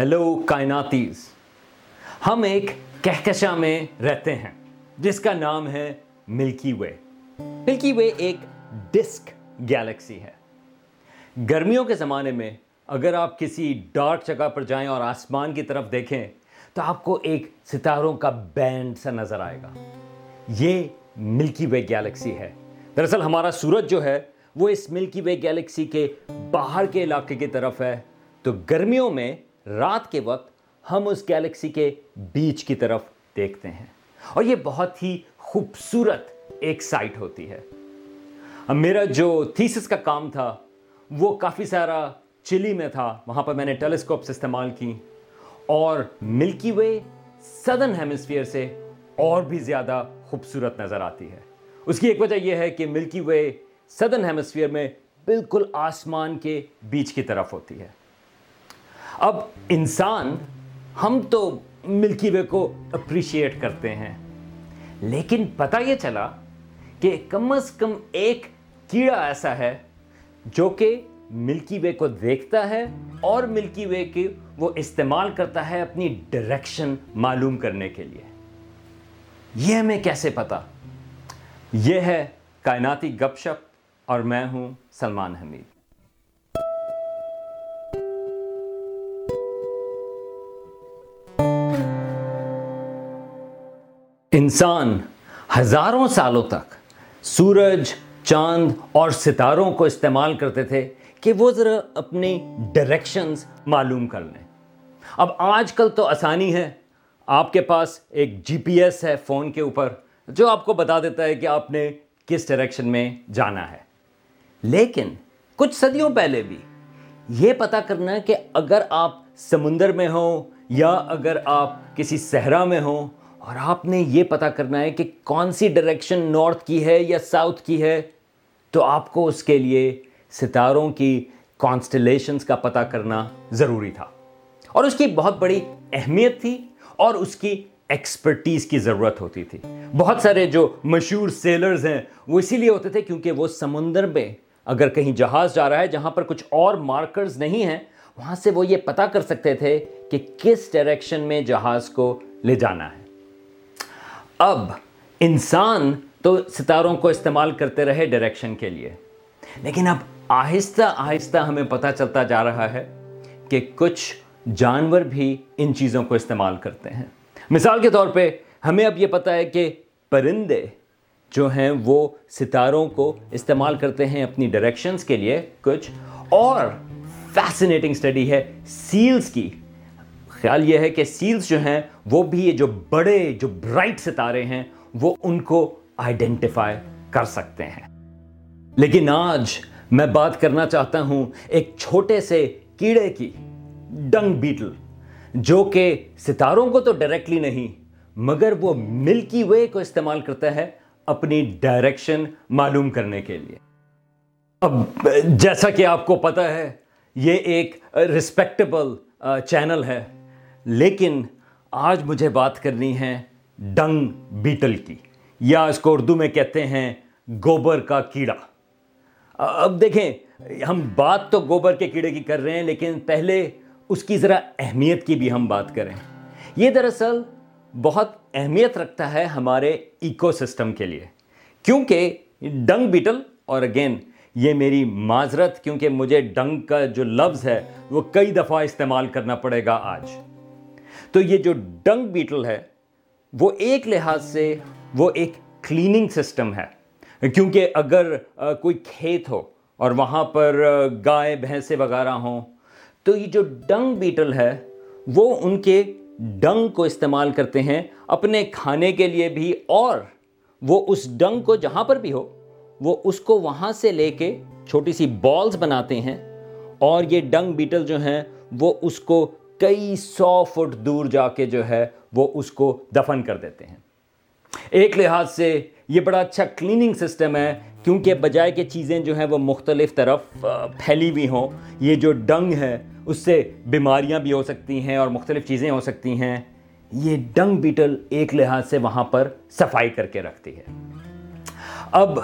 Hello کائناتیز ہم ایک کہکشاں میں رہتے ہیں، جس کا نام ہے ملکی وے ملکی وے ایک ڈسک گیلیکسی ہے۔ گرمیوں کے زمانے میں اگر آپ کسی ڈارک جگہ پر جائیں اور آسمان کی طرف دیکھیں، تو آپ کو ایک ستاروں کا بینڈ سا نظر آئے گا۔ یہ ملکی وے گیلیکسی ہے۔ دراصل ہمارا سورج جو ہے، وہ اس ملکی وے گیلیکسی کے باہر کے علاقے کی طرف ہے۔ تو گرمیوں میں رات کے وقت ہم اس گیلیکسی کے بیچ کی طرف دیکھتے ہیں۔ اور یہ بہت ہی خوبصورت ایک سائٹ ہوتی ہے۔ اب میرا جو تھیسس کا کام تھا، وہ کافی سارا چلی میں تھا۔ وہاں پر میں نے ٹیلیسکوپس استعمال کی اور ملکی وے سدن ہیمسفیئر سے اور بھی زیادہ خوبصورت نظر آتی ہے۔ اس کی ایک وجہ یہ ہے کہ ملکی وے سدن ہیمسفیئر میں بالکل آسمان کے بیچ کی طرف ہوتی ہے۔ اب انسان ہم تو ملکی وے کو اپریشیٹ کرتے ہیں۔ لیکن پتہ یہ چلا کہ کم از کم ایک کیڑا ایسا ہے جو کہ ملکی وے کو دیکھتا ہے اور ملکی وے کی وہ استعمال کرتا ہے اپنی ڈائریکشن معلوم کرنے کے لیے۔ یہ ہمیں کیسے پتا یہ ہے کائناتی گپ شپ اور میں ہوں سلمان حمید۔ انسان ہزاروں سالوں تک سورج، چاند اور ستاروں کو استعمال کرتے تھے کہ وہ ذرا اپنی ڈائریکشنز معلوم کر لیں۔ اب آج کل تو آسانی ہے۔ آپ کے پاس ایک جی پی ایس ہے فون کے اوپر، جو آپ کو بتا دیتا ہے کہ آپ نے کس ڈائریکشن میں جانا ہے۔ لیکن کچھ صدیوں پہلے بھی یہ پتا کرنا کہ اگر آپ سمندر میں ہوں یا اگر آپ کسی صحرا میں ہوں اور آپ نے یہ پتا کرنا ہے کہ کون سی ڈائریکشن نارتھ کی ہے یا ساؤتھ کی ہے، تو آپ کو اس کے لیے ستاروں کی کانسٹلیشنز کا پتہ کرنا ضروری تھا۔ اور اس کی بہت بڑی اہمیت تھی اور اس کی ایکسپرٹیز کی ضرورت ہوتی تھی۔ بہت سارے جو مشہور سیلرز ہیں، وہ اسی لیے ہوتے تھے کیونکہ وہ سمندر میں اگر کہیں جہاز جا رہا ہے جہاں پر کچھ اور مارکرز نہیں ہیں، وہاں سے وہ یہ پتا کر سکتے تھے کہ کس ڈائریکشن میں جہاز کو لے جانا ہے۔ اب انسان تو ستاروں کو استعمال کرتے رہے ڈائریکشن کے لیے۔ لیکن اب آہستہ آہستہ ہمیں پتہ چلتا جا رہا ہے کہ کچھ جانور بھی ان چیزوں کو استعمال کرتے ہیں۔ مثال کے طور پہ ہمیں اب یہ پتہ ہے کہ پرندے جو ہیں وہ ستاروں کو استعمال کرتے ہیں اپنی ڈائریکشنز کے لیے کچھ اور فیسنیٹنگ سٹڈی ہے سیلز کی۔ خیال یہ ہے کہ سیلز جو ہیں وہ بھی یہ جو بڑے، جو برائٹ ستارے ہیں، وہ ان کو آئیڈینٹیفائی کر سکتے ہیں۔ لیکن آج میں بات کرنا چاہتا ہوں ایک چھوٹے سے کیڑے کی ڈنگ بیٹل جو کہ ستاروں کو تو ڈائریکٹلی نہیں، مگر وہ ملکی وے کو استعمال کرتا ہے اپنی ڈائریکشن معلوم کرنے کے لیے۔ اب جیسا کہ آپ کو پتا ہے، یہ ایک رسپیکٹبل چینل ہے۔ لیکن آج مجھے بات کرنی ہے ڈنگ بیٹل کی، یا اس کو اردو میں کہتے ہیں گوبر کا کیڑا۔ اب دیکھیں، ہم بات تو گوبر کے کیڑے کی کر رہے ہیں، لیکن پہلے اس کی ذرا اہمیت کی بھی ہم بات کریں۔ یہ دراصل بہت اہمیت رکھتا ہے ہمارے ایکو سسٹم کے لیے۔ کیونکہ ڈنگ بیٹل، اور اگین، یہ میری معذرت، کیونکہ مجھے ڈنگ کا جو لفظ ہے، وہ کئی دفعہ استعمال کرنا پڑے گا آج۔ تو یہ جو ڈنگ بیٹل ہے، وہ ایک لحاظ سے وہ ایک کلیننگ سسٹم ہے۔ کیونکہ اگر کوئی کھیت ہو اور وہاں پر گائے بھینسے وغیرہ ہوں، تو یہ جو ڈنگ بیٹل ہے، وہ ان کے ڈنگ کو استعمال کرتے ہیں۔ اپنے کھانے کے لیے بھی، اور وہ اس ڈنگ کو جہاں پر بھی ہو، وہ اس کو وہاں سے لے کے چھوٹی سی بالز بناتے ہیں۔ اور یہ ڈنگ بیٹل جو ہیں، وہ اس کو کئی سو فٹ دور جا کے جو ہے وہ اس کو دفن کر دیتے ہیں۔ ایک لحاظ سے یہ بڑا اچھا کلیننگ سسٹم ہے، کیونکہ بجائے کہ چیزیں جو ہیں وہ مختلف طرف پھیلی ہوئی ہوں، یہ جو ڈنگ ہے، اس سے بیماریاں بھی ہو سکتی ہیں اور مختلف چیزیں ہو سکتی ہیں۔ یہ ڈنگ بیٹل ایک لحاظ سے وہاں پر صفائی کر کے رکھتی ہے۔ اب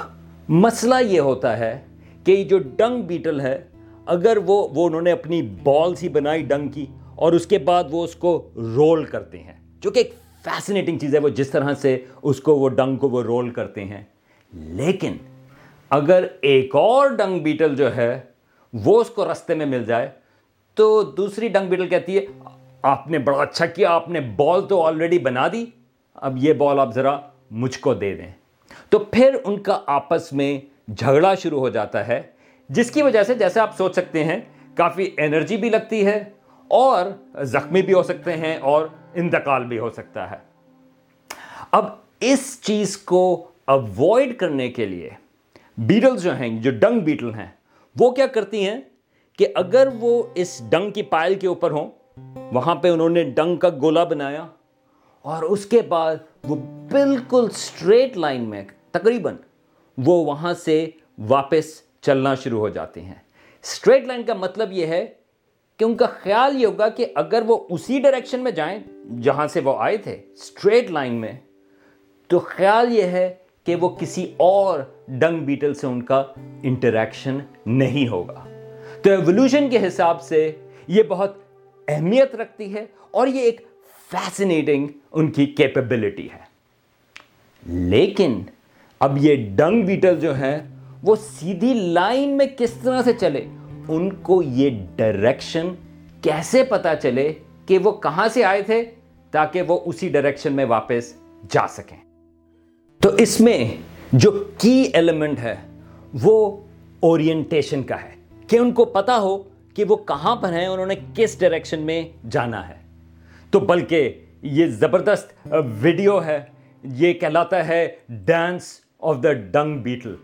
مسئلہ یہ ہوتا ہے کہ جو ڈنگ بیٹل ہے، اگر وہ وہ انہوں نے اپنی بال سی بنائی ڈنگ کی اور اس کے بعد وہ اس کو رول کرتے ہیں۔ جو کہ ایک فیسنیٹنگ چیز ہے، وہ جس طرح سے اس کو وہ ڈنگ کو وہ رول کرتے ہیں۔ لیکن اگر ایک اور ڈنگ بیٹل جو ہے، وہ اس کو رستے میں مل جائے، تو دوسری ڈنگ بیٹل کہتی ہے، آپ نے بڑا اچھا کیا، آپ نے بال تو آلریڈی بنا دی، اب یہ بال آپ ذرا مجھ کو دے دیں۔ تو پھر ان کا آپس میں جھگڑا شروع ہو جاتا ہے، جس کی وجہ سے جیسے آپ سوچ سکتے ہیں، کافی انرجی بھی لگتی ہے اور زخمی بھی ہو سکتے ہیں اور انتقال بھی ہو سکتا ہے۔ اب اس چیز کو اوائڈ کرنے کے لیے بیٹل جو ہیں، جو ڈنگ بیٹل ہیں، وہ کیا کرتی ہیں کہ اگر وہ اس ڈنگ کی پائل کے اوپر ہوں، وہاں پہ انہوں نے ڈنگ کا گولا بنایا اور اس کے بعد وہ بالکل اسٹریٹ لائن میں تقریباً وہ وہاں سے واپس چلنا شروع ہو جاتے ہیں۔ اسٹریٹ لائن کا مطلب یہ ہے کہ ان کا خیال یہ ہوگا کہ اگر وہ اسی ڈائریکشن میں جائیں جہاں سے وہ آئے تھے اسٹریٹ لائن میں، تو خیال یہ ہے کہ وہ کسی اور ڈنگ بیٹل سے ان کا انٹریکشن نہیں ہوگا۔ تو ایولیوشن کے حساب سے یہ بہت اہمیت رکھتی ہے اور یہ ایک فیسنیٹنگ ان کی کیپبلٹی ہے۔ لیکن اب یہ ڈنگ بیٹل جو ہے وہ سیدھی لائن میں کس طرح سے چلے؟ ان کو یہ ڈائریکشن کیسے پتا چلے کہ وہ کہاں سے آئے تھے تاکہ وہ اسی ڈائریکشن میں واپس جا سکیں؟ تو اس میں جو کی ایلیمنٹ ہے، وہ اورینٹیشن کا ہے۔ کہ ان کو پتا ہو کہ وہ کہاں پر ہیں، انہوں نے کس ڈائریکشن میں جانا ہے۔ تو بلکہ یہ زبردست ویڈیو ہے، یہ کہلاتا ہے ڈانس آف دا ڈنگ بیٹل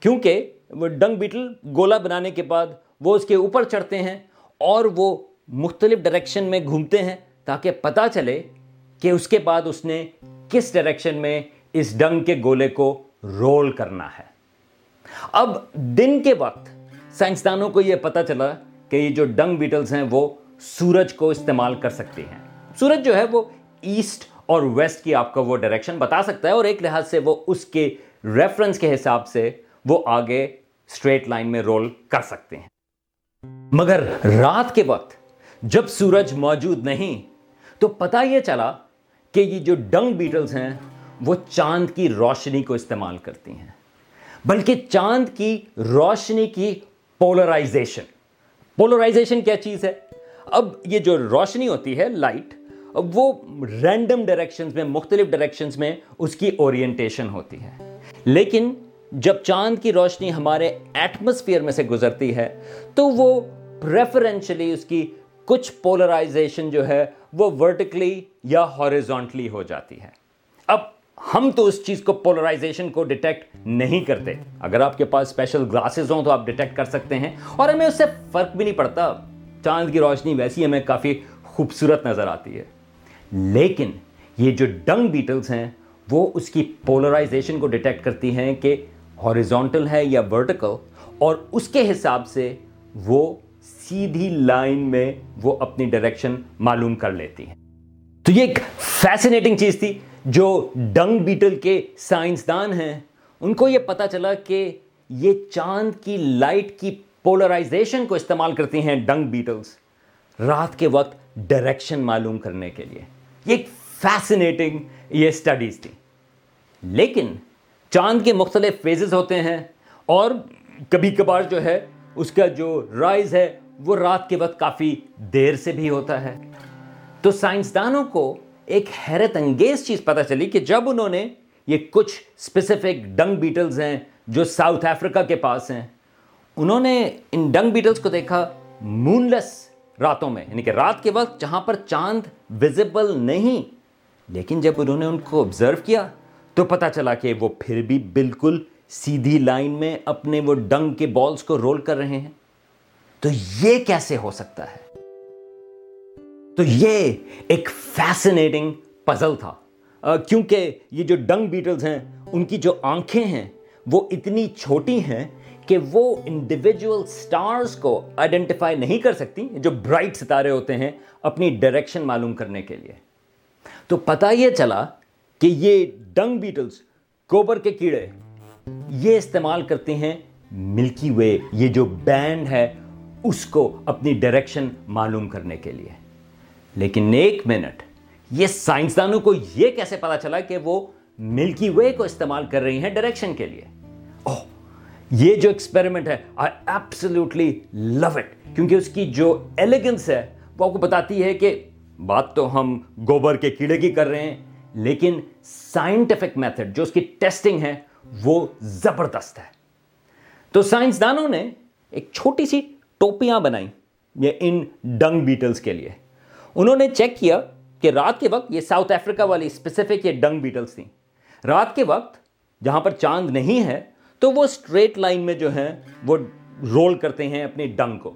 کیونکہ وہ ڈنگ بیٹل گولا بنانے کے بعد وہ اس کے اوپر چڑھتے ہیں اور وہ مختلف ڈائریکشن میں گھومتے ہیں تاکہ پتا چلے کہ اس کے بعد اس نے کس ڈائریکشن میں اس ڈنگ کے گولے کو رول کرنا ہے۔ اب دن کے وقت سائنسدانوں کو یہ پتا چلا کہ یہ جو ڈنگ بیٹلز ہیں وہ سورج کو استعمال کر سکتی ہیں۔ سورج جو ہے وہ ایسٹ اور ویسٹ کی آپ کا وہ ڈائریکشن بتا سکتا ہے اور ایک لحاظ سے وہ اس کے ریفرنس کے حساب سے وہ آگے اسٹریٹ لائن میں رول کر سکتے ہیں۔ مگر رات کے وقت جب سورج موجود نہیں، تو پتا یہ چلا کہ یہ جو ڈنگ بیٹلز ہیں، وہ چاند کی روشنی کو استعمال کرتی ہیں۔ بلکہ چاند کی روشنی کی پولرائزیشن پولرائزیشن کیا چیز ہے؟ اب یہ جو روشنی ہوتی ہے لائٹ اب وہ رینڈم ڈائریکشنز میں، مختلف ڈائریکشنز میں اس کی اورینٹیشن ہوتی ہے۔ لیکن جب چاند کی روشنی ہمارے ایٹماسفیئر میں سے گزرتی ہے، تو وہ پریفرنشلی اس کی کچھ پولرائزیشن جو ہے، وہ ورٹیکلی یا ہاریزونٹلی ہو جاتی ہے۔ اب ہم تو اس چیز کو پولرائزیشن کو ڈیٹیکٹ نہیں کرتے۔ اگر آپ کے پاس اسپیشل گلاسز ہوں تو آپ ڈیٹیکٹ کر سکتے ہیں۔ اور ہمیں اس سے فرق بھی نہیں پڑتا۔ چاند کی روشنی ویسی ہمیں کافی خوبصورت نظر آتی ہے۔ لیکن یہ جو ڈنگ بیٹلز ہیں، وہ اس کی پولرائزیشن کو ڈیٹیکٹ کرتی ہیں کہ ہاریزونٹل ہے یا ورٹیکل اور اس کے حساب سے وہ سیدھی لائن میں وہ اپنی ڈائریکشن معلوم کر لیتی ہیں۔ تو یہ ایک فیسنیٹنگ چیز تھی جو ڈنگ بیٹل کے سائنسدان ہیں۔ ان کو یہ پتا چلا کہ یہ چاند کی لائٹ کی پولرائزیشن کو استعمال کرتی ہیں ڈنگ بیٹلز رات کے وقت ڈائریکشن معلوم کرنے کے لیے۔ یہ ایک فیسنیٹنگ یہ اسٹڈیز تھی۔ لیکن چاند کے مختلف فیزز ہوتے ہیں اور کبھی کبھار جو ہے اس کا جو رائز ہے وہ رات کے وقت کافی دیر سے بھی ہوتا ہے۔ تو سائنسدانوں کو ایک حیرت انگیز چیز پتہ چلی کہ جب انہوں نے یہ کچھ اسپیسیفک ڈنگ بیٹلز ہیں جو ساؤتھ افریقہ کے پاس ہیں، انہوں نے ان ڈنگ بیٹلز کو دیکھا مون لیس راتوں میں یعنی کہ رات کے وقت جہاں پر چاند ویزیبل نہیں، لیکن جب انہوں نے ان کو آبزرو کیا تو پتا چلا کہ وہ پھر بھی بالکل سیدھی لائن میں اپنے وہ ڈنگ کے بالز کو رول کر رہے ہیں۔ تو یہ کیسے ہو سکتا ہے؟ تو یہ ایک فیسنیٹنگ پزل تھا۔ کیونکہ یہ جو ڈنگ بیٹلز ہیں، ان کی جو آنکھیں ہیں، وہ اتنی چھوٹی ہیں کہ وہ انڈیویجول سٹارز کو آئیڈینٹیفائی نہیں کر سکتی، جو برائٹ ستارے ہوتے ہیں، اپنی ڈائریکشن معلوم کرنے کے لیے۔ تو پتہ یہ چلا کہ یہ ڈنگ بیٹلز کوبر کے کیڑے یہ استعمال کرتے ہیں ملکی وے، یہ جو بینڈ ہے، اس کو اپنی ڈائریکشن معلوم کرنے کے لیے۔ لیکن ایک منٹ، یہ سائنسدانوں کو یہ کیسے پتا چلا کہ وہ ملکی وے کو استعمال کر رہی ہیں ڈائریکشن کے لیے؟ یہ جو ایکسپیریمنٹ ہے آئی ایبسلوٹلی لو اٹ کیونکہ اس کی جو ایلیگنس ہے، وہ آپ کو بتاتی ہے کہ بات تو ہم گوبر کے کیڑے کی کر رہے ہیں۔ لیکن سائنٹیفک میتھڈ جو اس کی ٹیسٹنگ ہے وہ زبردست ہے۔ تو سائنسدانوں نے ایک چھوٹی سی ٹوپیاں بنائی یہ ان ڈنگ بیٹلز کے لیے۔ انہوں نے چیک کیا کہ رات کے وقت یہ ساؤتھ افریقہ والی اسپیسیفک یہ ڈنگ بیٹلز تھیں۔ رات کے وقت جہاں پر چاند نہیں ہے تو وہ اسٹریٹ لائن میں جو ہیں وہ رول کرتے ہیں اپنی ڈنگ کو۔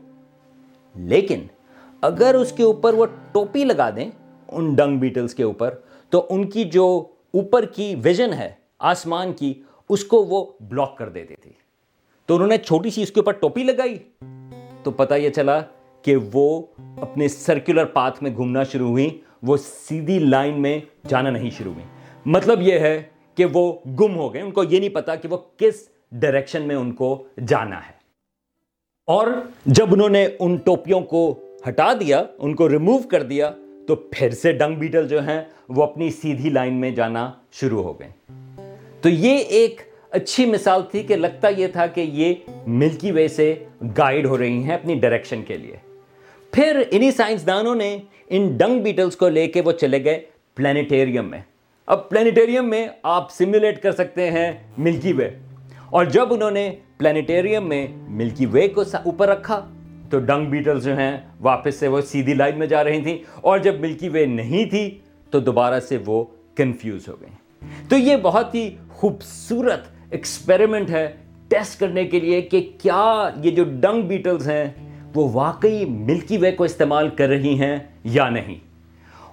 لیکن اگر اس کے اوپر وہ ٹوپی لگا دیں ان ڈنگ بیٹلز کے اوپر تو ان کی جو اوپر کی ویژن ہے، آسمان کی، اس کو وہ بلاک کر دیتی تھی تو انہوں نے چھوٹی سی اس کے اوپر ٹوپی لگائی۔ تو پتا یہ چلا کہ وہ اپنے سرکولر پاتھ میں گھومنا شروع ہوئی وہ سیدھی لائن میں جانا نہیں شروع ہوئی مطلب یہ ہے کہ وہ گم ہو گئے۔ ان کو یہ نہیں پتا کہ وہ کس ڈائریکشن میں ان کو جانا ہے۔ اور جب انہوں نے ان ٹوپیوں کو ہٹا دیا، ان کو ریموو کر دیا تو پھر سے ڈنگ بیٹل جو ہیں وہ اپنی سیدھی لائن میں جانا شروع ہو گئے۔ تو یہ ایک اچھی مثال تھی کہ لگتا یہ تھا کہ یہ ملکی وے سے گائیڈ ہو رہی ہیں اپنی ڈائریکشن کے لیے۔ پھر انہی سائنسدانوں نے ان ڈنگ بیٹلز کو لے کے وہ چلے گئے پلانیٹیریم میں۔ اب پلانیٹیریم میں آپ سیمولیٹ کر سکتے ہیں ملکی وے۔ اور جب انہوں نے پلانیٹیریم میں ملکی وے کو اوپر رکھا تو ڈنگ بیٹلز جو ہیں واپس سے وہ سیدھی لائن میں جا رہی تھیں اور جب ملکی وے نہیں تھی تو دوبارہ سے وہ کنفیوز ہو گئیں۔ تو یہ بہت ہی خوبصورت ایکسپیریمنٹ ہے ٹیسٹ کرنے کے لیے کہ کیا یہ جو ڈنگ بیٹلز ہیں وہ واقعی ملکی وے کو استعمال کر رہی ہیں یا نہیں۔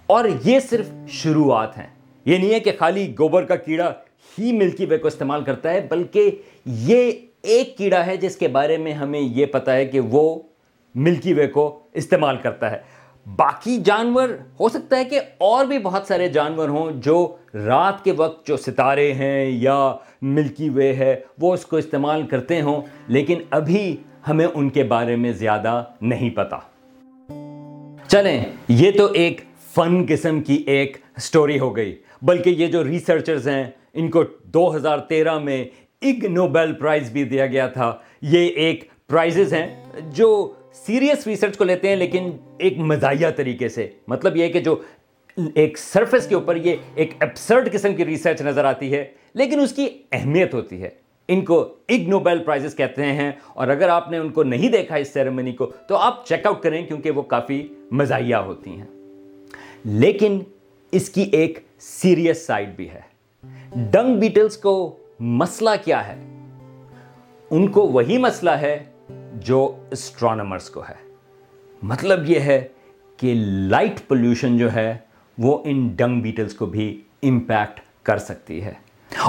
اور یہ صرف شروعات ہیں۔ یہ نہیں ہے کہ خالی گوبر کا کیڑا ہی ملکی وے کو استعمال کرتا ہے، بلکہ یہ ایک کیڑا ہے جس کے بارے میں ہمیں یہ پتا ہے کہ وہ ملکی وے کو استعمال کرتا ہے۔ باقی جانور، ہو سکتا ہے کہ اور بھی بہت سارے جانور ہوں جو رات کے وقت جو ستارے ہیں یا ملکی وے ہے، وہ اس کو استعمال کرتے ہوں، لیکن ابھی ہمیں ان کے بارے میں زیادہ نہیں پتا۔ چلیں، یہ تو ایک فن قسم کی ایک سٹوری ہو گئی، بلکہ یہ جو ریسرچرز ہیں، ان کو دو ہزار تیرہ میں اگ نوبیل پرائز بھی دیا گیا تھا۔ یہ ایک پرائزز ہیں جو سیریس ریسرچ کو لیتے ہیں، لیکن ایک مزاحیہ طریقے سے۔ مطلب یہ کہ جو ایک سرفس کے اوپر یہ ایک ایپسرڈ قسم کی ریسرچ نظر آتی ہے، لیکن اس کی اہمیت ہوتی ہے۔ ان کو اگ نوبیل پرائزز کہتے ہیں، اور اگر آپ نے ان کو نہیں دیکھا اس سیرمنی کو، تو آپ چیک آؤٹ کریں کیونکہ وہ کافی مزاحیہ ہوتی ہیں۔ لیکن اس کی ایک سیریس سائڈ بھی ہے۔ ڈنگ بیٹلز کو مسئلہ کیا ہے؟ ان کو وہی مسئلہ ہے جو اسٹرانمرس کو ہے۔ مطلب یہ ہے کہ لائٹ پولوشن جو ہے وہ ان ڈنگ بیٹلز کو بھی امپیکٹ کر سکتی ہے۔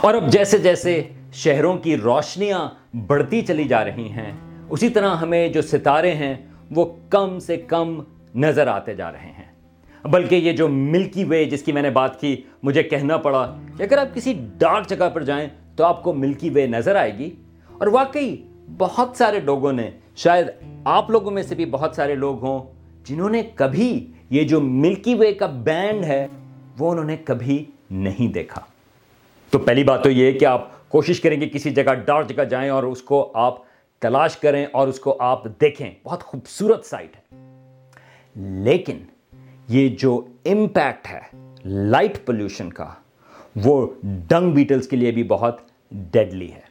اور اب جیسے جیسے شہروں کی روشنیاں بڑھتی چلی جا رہی ہیں، اسی طرح ہمیں جو ستارے ہیں وہ کم سے کم نظر آتے جا رہے ہیں۔ بلکہ یہ جو ملکی وے جس کی میں نے بات کی، مجھے کہنا پڑا کہ اگر آپ کسی ڈارک جگہ پر جائیں تو آپ کو ملکی وے نظر آئے گی۔ اور واقعی بہت سارے لوگوں نے، شاید آپ لوگوں میں سے بھی بہت سارے لوگ ہوں، جنہوں نے کبھی یہ جو ملکی وے کا بینڈ ہے، وہ انہوں نے کبھی نہیں دیکھا۔ تو پہلی بات تو یہ کہ آپ کوشش کریں گے کسی جگہ ڈارک جگہ جائیں اور اس کو آپ تلاش کریں اور اس کو آپ دیکھیں۔ بہت خوبصورت سائٹ ہے۔ لیکن یہ جو امپیکٹ ہے لائٹ پولوشن کا، وہ ڈنگ بیٹلز کے لیے بھی بہت ڈیڈلی ہے۔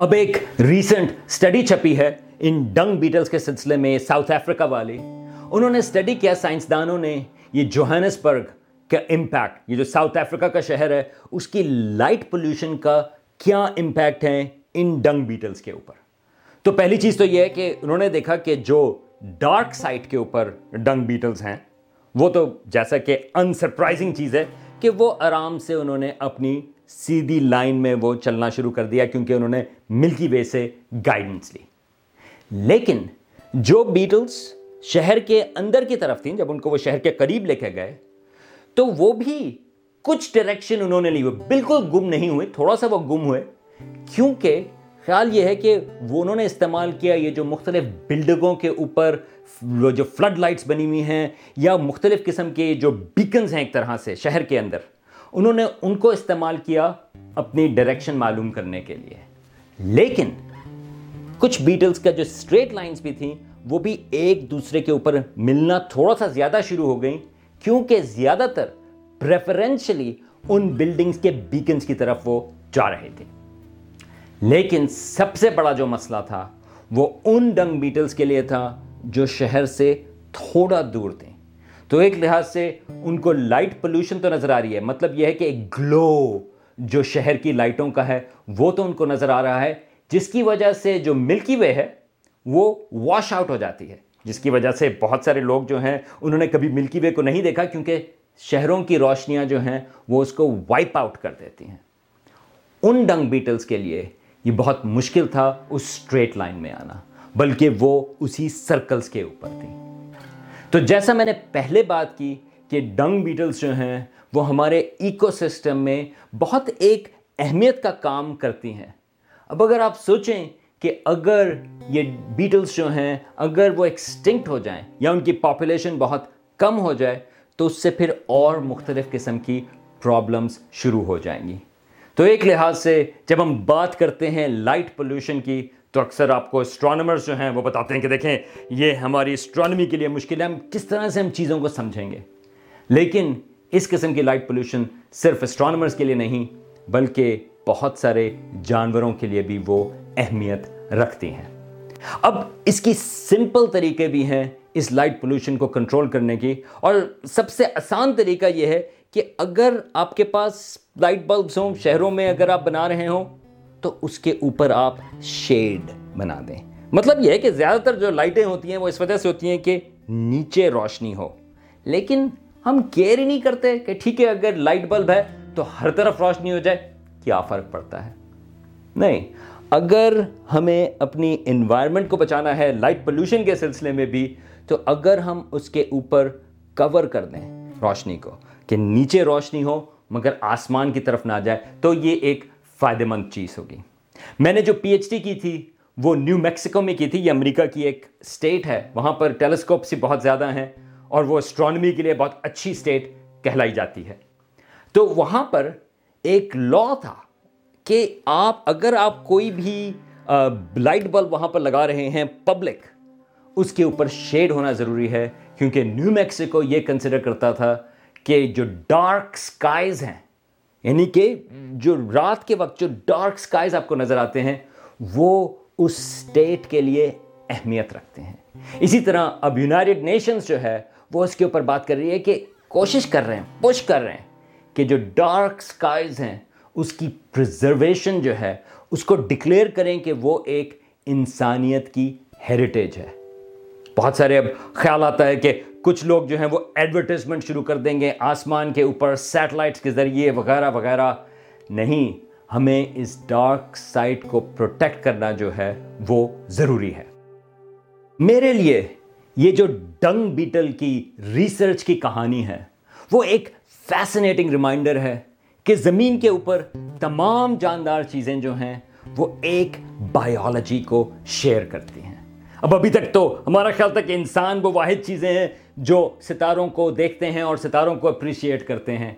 اب ایک ریسنٹ سٹڈی چھپی ہے ان ڈنگ بیٹلز کے سلسلے میں ساؤتھ افریقہ والی انہوں نے سٹڈی کیا سائنسدانوں نے یہ جوہانس برگ کا امپیکٹ، یہ جو ساؤتھ افریقہ کا شہر ہے، اس کی لائٹ پولوشن کا کیا امپیکٹ ہے ان ڈنگ بیٹلز کے اوپر۔ تو پہلی چیز تو یہ ہے کہ انہوں نے دیکھا کہ جو ڈارک سائٹ کے اوپر ڈنگ بیٹلز ہیں، وہ تو جیسا کہ انسرپرائزنگ چیز ہے کہ وہ آرام سے انہوں نے اپنی سیدھی لائن میں وہ چلنا شروع کر دیا کیونکہ انہوں نے ملکی وے سے گائیڈنس لی۔ لیکن جو بیٹلز شہر کے اندر کی طرف تھیں، جب ان کو وہ شہر کے قریب لے کے گئے، تو وہ بھی کچھ ڈائریکشن انہوں نے لی ہوئے بالکل گم نہیں ہوئے، تھوڑا سا وہ گم ہوئے۔ کیونکہ خیال یہ ہے کہ وہ انہوں نے استعمال کیا یہ جو مختلف بلڈنگوں کے اوپر جو فلڈ لائٹس بنی ہوئی ہیں یا مختلف قسم کے جو بیکنز ہیں ایک طرح سے شہر کے اندر۔ انہوں نے ان کو استعمال کیا اپنی ڈائریکشن معلوم کرنے کے لیے۔ لیکن کچھ بیٹلز کا جو اسٹریٹ لائنز بھی تھیں، وہ بھی ایک دوسرے کے اوپر ملنا تھوڑا سا زیادہ شروع ہو گئیں، کیونکہ زیادہ تر پریفرنشلی ان بلڈنگز کے بیکنز کی طرف وہ جا رہے تھے۔ لیکن سب سے بڑا جو مسئلہ تھا، وہ ان ڈنگ بیٹلز کے لیے تھا جو شہر سے تھوڑا دور تھے تو ایک لحاظ سے ان کو لائٹ پولوشن تو نظر آ رہی ہے۔ مطلب یہ ہے کہ ایک گلو جو شہر کی لائٹوں کا ہے، وہ تو ان کو نظر آ رہا ہے، جس کی وجہ سے جو ملکی وے ہے، وہ واش آؤٹ ہو جاتی ہے۔ جس کی وجہ سے بہت سارے لوگ جو ہیں، انہوں نے کبھی ملکی وے کو نہیں دیکھا، کیونکہ شہروں کی روشنیاں جو ہیں، وہ اس کو وائپ آؤٹ کر دیتی ہیں۔ ان ڈنگ بیٹلز کے لیے یہ بہت مشکل تھا اس اسٹریٹ لائن میں آنا، بلکہ وہ اسی سرکلز کے اوپر تھی تو جیسا میں نے پہلے بات کی کہ ڈنگ بیٹلز جو ہیں وہ ہمارے ایکو سسٹم میں بہت ایک اہمیت کا کام کرتی ہیں۔ اب اگر آپ سوچیں کہ اگر یہ بیٹلز جو ہیں اگر وہ ایکسٹنکٹ ہو جائیں یا ان کی پاپولیشن بہت کم ہو جائے تو اس سے پھر اور مختلف قسم کی پرابلمز شروع ہو جائیں گی۔ تو ایک لحاظ سے جب ہم بات کرتے ہیں لائٹ پولوشن کی تو اکثر آپ کو اسٹرانومرز جو ہیں وہ بتاتے ہیں کہ دیکھیں، یہ ہماری اسٹرانومی کے لیے مشکل ہے، ہم کس طرح سے ہم چیزوں کو سمجھیں گے؟ لیکن اس قسم کی لائٹ پولوشن صرف اسٹرانومرز کے لیے نہیں، بلکہ بہت سارے جانوروں کے لیے بھی وہ اہمیت رکھتی ہیں۔ اب اس کی سمپل طریقے بھی ہیں اس لائٹ پولوشن کو کنٹرول کرنے کی۔ اور سب سے آسان طریقہ یہ ہے کہ اگر آپ کے پاس لائٹ بلبس ہوں، شہروں میں اگر آپ بنا رہے ہوں تو اس کے اوپر آپ شیڈ بنا دیں۔ مطلب یہ ہے کہ زیادہ تر جو لائٹیں ہوتی ہیں وہ اس وجہ سے ہوتی ہیں کہ نیچے روشنی ہو۔ لیکن ہم کیئر ہی نہیں کرتے کہ ٹھیک ہے، اگر لائٹ بلب ہے تو ہر طرف روشنی ہو جائے۔ کیا فرق پڑتا ہے؟ نہیں۔ اگر ہمیں اپنی انوائرمنٹ کو بچانا ہے لائٹ پولوشن کے سلسلے میں بھی، تو اگر ہم اس کے اوپر کور کر دیں روشنی کو، کہ نیچے روشنی ہو مگر آسمان کی طرف نہ جائے، تو یہ ایک فائدہ مند چیز ہوگی۔ میں نے جو پی ایچ ڈی کی تھی، وہ نیو میکسیکو میں کی تھی، یہ امریکہ کی ایک اسٹیٹ ہے۔ وہاں پر ٹیلیسکوپس بہت زیادہ ہیں اور وہ اسٹرانومی کے لیے بہت اچھی اسٹیٹ کہلائی جاتی ہے۔ تو وہاں پر ایک لا تھا کہ آپ، اگر آپ کوئی بھی لائٹ بلب وہاں پر لگا رہے ہیں پبلک اس کے اوپر شیڈ ہونا ضروری ہے۔ کیونکہ نیو میکسیکو یہ کنسیڈر کرتا تھا کہ جو ڈارک سکائز ہیں یعنی کہ جو رات کے وقت جو ڈارک سکائز آپ کو نظر آتے ہیں، وہ اس سٹیٹ کے لیے اہمیت رکھتے ہیں۔ اسی طرح اب یونائٹڈ نیشنز جو ہے، وہ اس کے اوپر بات کر رہی ہے کہ کوشش کر رہے ہیں پش کر رہے ہیں کہ جو ڈارک سکائز ہیں، اس کی پرزرویشن جو ہے، اس کو ڈکلیئر کریں کہ وہ ایک انسانیت کی ہیریٹیج ہے۔ بہت سارے اب خیال آتا ہے کہ کچھ لوگ جو ہیں وہ ایڈورٹیزمنٹ شروع کر دیں گے آسمان کے اوپر سیٹلائٹس کے ذریعے، وغیرہ وغیرہ۔ نہیں، ہمیں اس ڈارک سائٹ کو پروٹیکٹ کرنا جو ہے وہ ضروری ہے۔ میرے لیے یہ جو ڈنگ بیٹل کی ریسرچ کی کہانی ہے، وہ ایک فیسنیٹنگ ریمائنڈر ہے کہ زمین کے اوپر تمام جاندار چیزیں جو ہیں وہ ایک بایولوجی کو شیئر کرتی ہیں۔ اب ابھی تک تو ہمارا خیال تھا کہ انسان وہ واحد چیزیں ہیں جو ستاروں کو دیکھتے ہیں اور ستاروں کو اپریشیٹ کرتے ہیں۔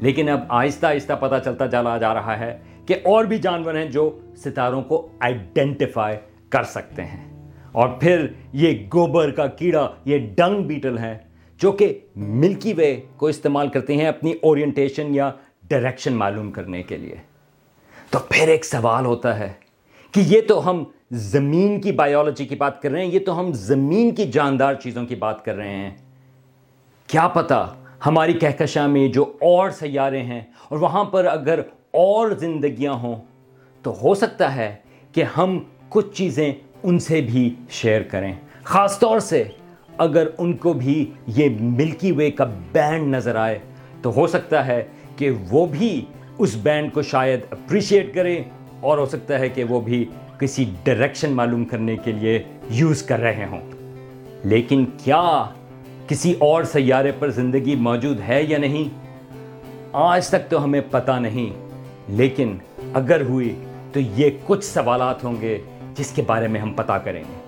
لیکن اب آہستہ آہستہ پتہ چلتا چلا جا رہا ہے کہ اور بھی جانور ہیں جو ستاروں کو آئیڈینٹیفائی کر سکتے ہیں۔ اور پھر یہ گوبر کا کیڑا، یہ ڈنگ بیٹل ہے جو کہ ملکی وے کو استعمال کرتے ہیں اپنی اورینٹیشن یا ڈائریکشن معلوم کرنے کے لیے۔ تو پھر ایک سوال ہوتا ہے کہ یہ تو ہم زمین کی بایولوجی کی بات کر رہے ہیں، یہ تو ہم زمین کی جاندار چیزوں کی بات کر رہے ہیں۔ کیا پتا ہماری کہکشاں میں جو اور سیارے ہیں اور وہاں پر اگر اور زندگیاں ہوں تو ہو سکتا ہے کہ ہم کچھ چیزیں ان سے بھی شیئر کریں۔ خاص طور سے اگر ان کو بھی یہ ملکی وے کا بینڈ نظر آئے تو ہو سکتا ہے کہ وہ بھی اس بینڈ کو شاید اپریشیٹ کریں۔ اور ہو سکتا ہے کہ وہ بھی کسی ڈائریکشن معلوم کرنے کے لیے یوز کر رہے ہوں۔ لیکن کیا کسی اور سیارے پر زندگی موجود ہے یا نہیں؟ آج تک تو ہمیں پتہ نہیں، لیکن اگر ہوئی تو یہ کچھ سوالات ہوں گے جس کے بارے میں ہم پتا کریں گے۔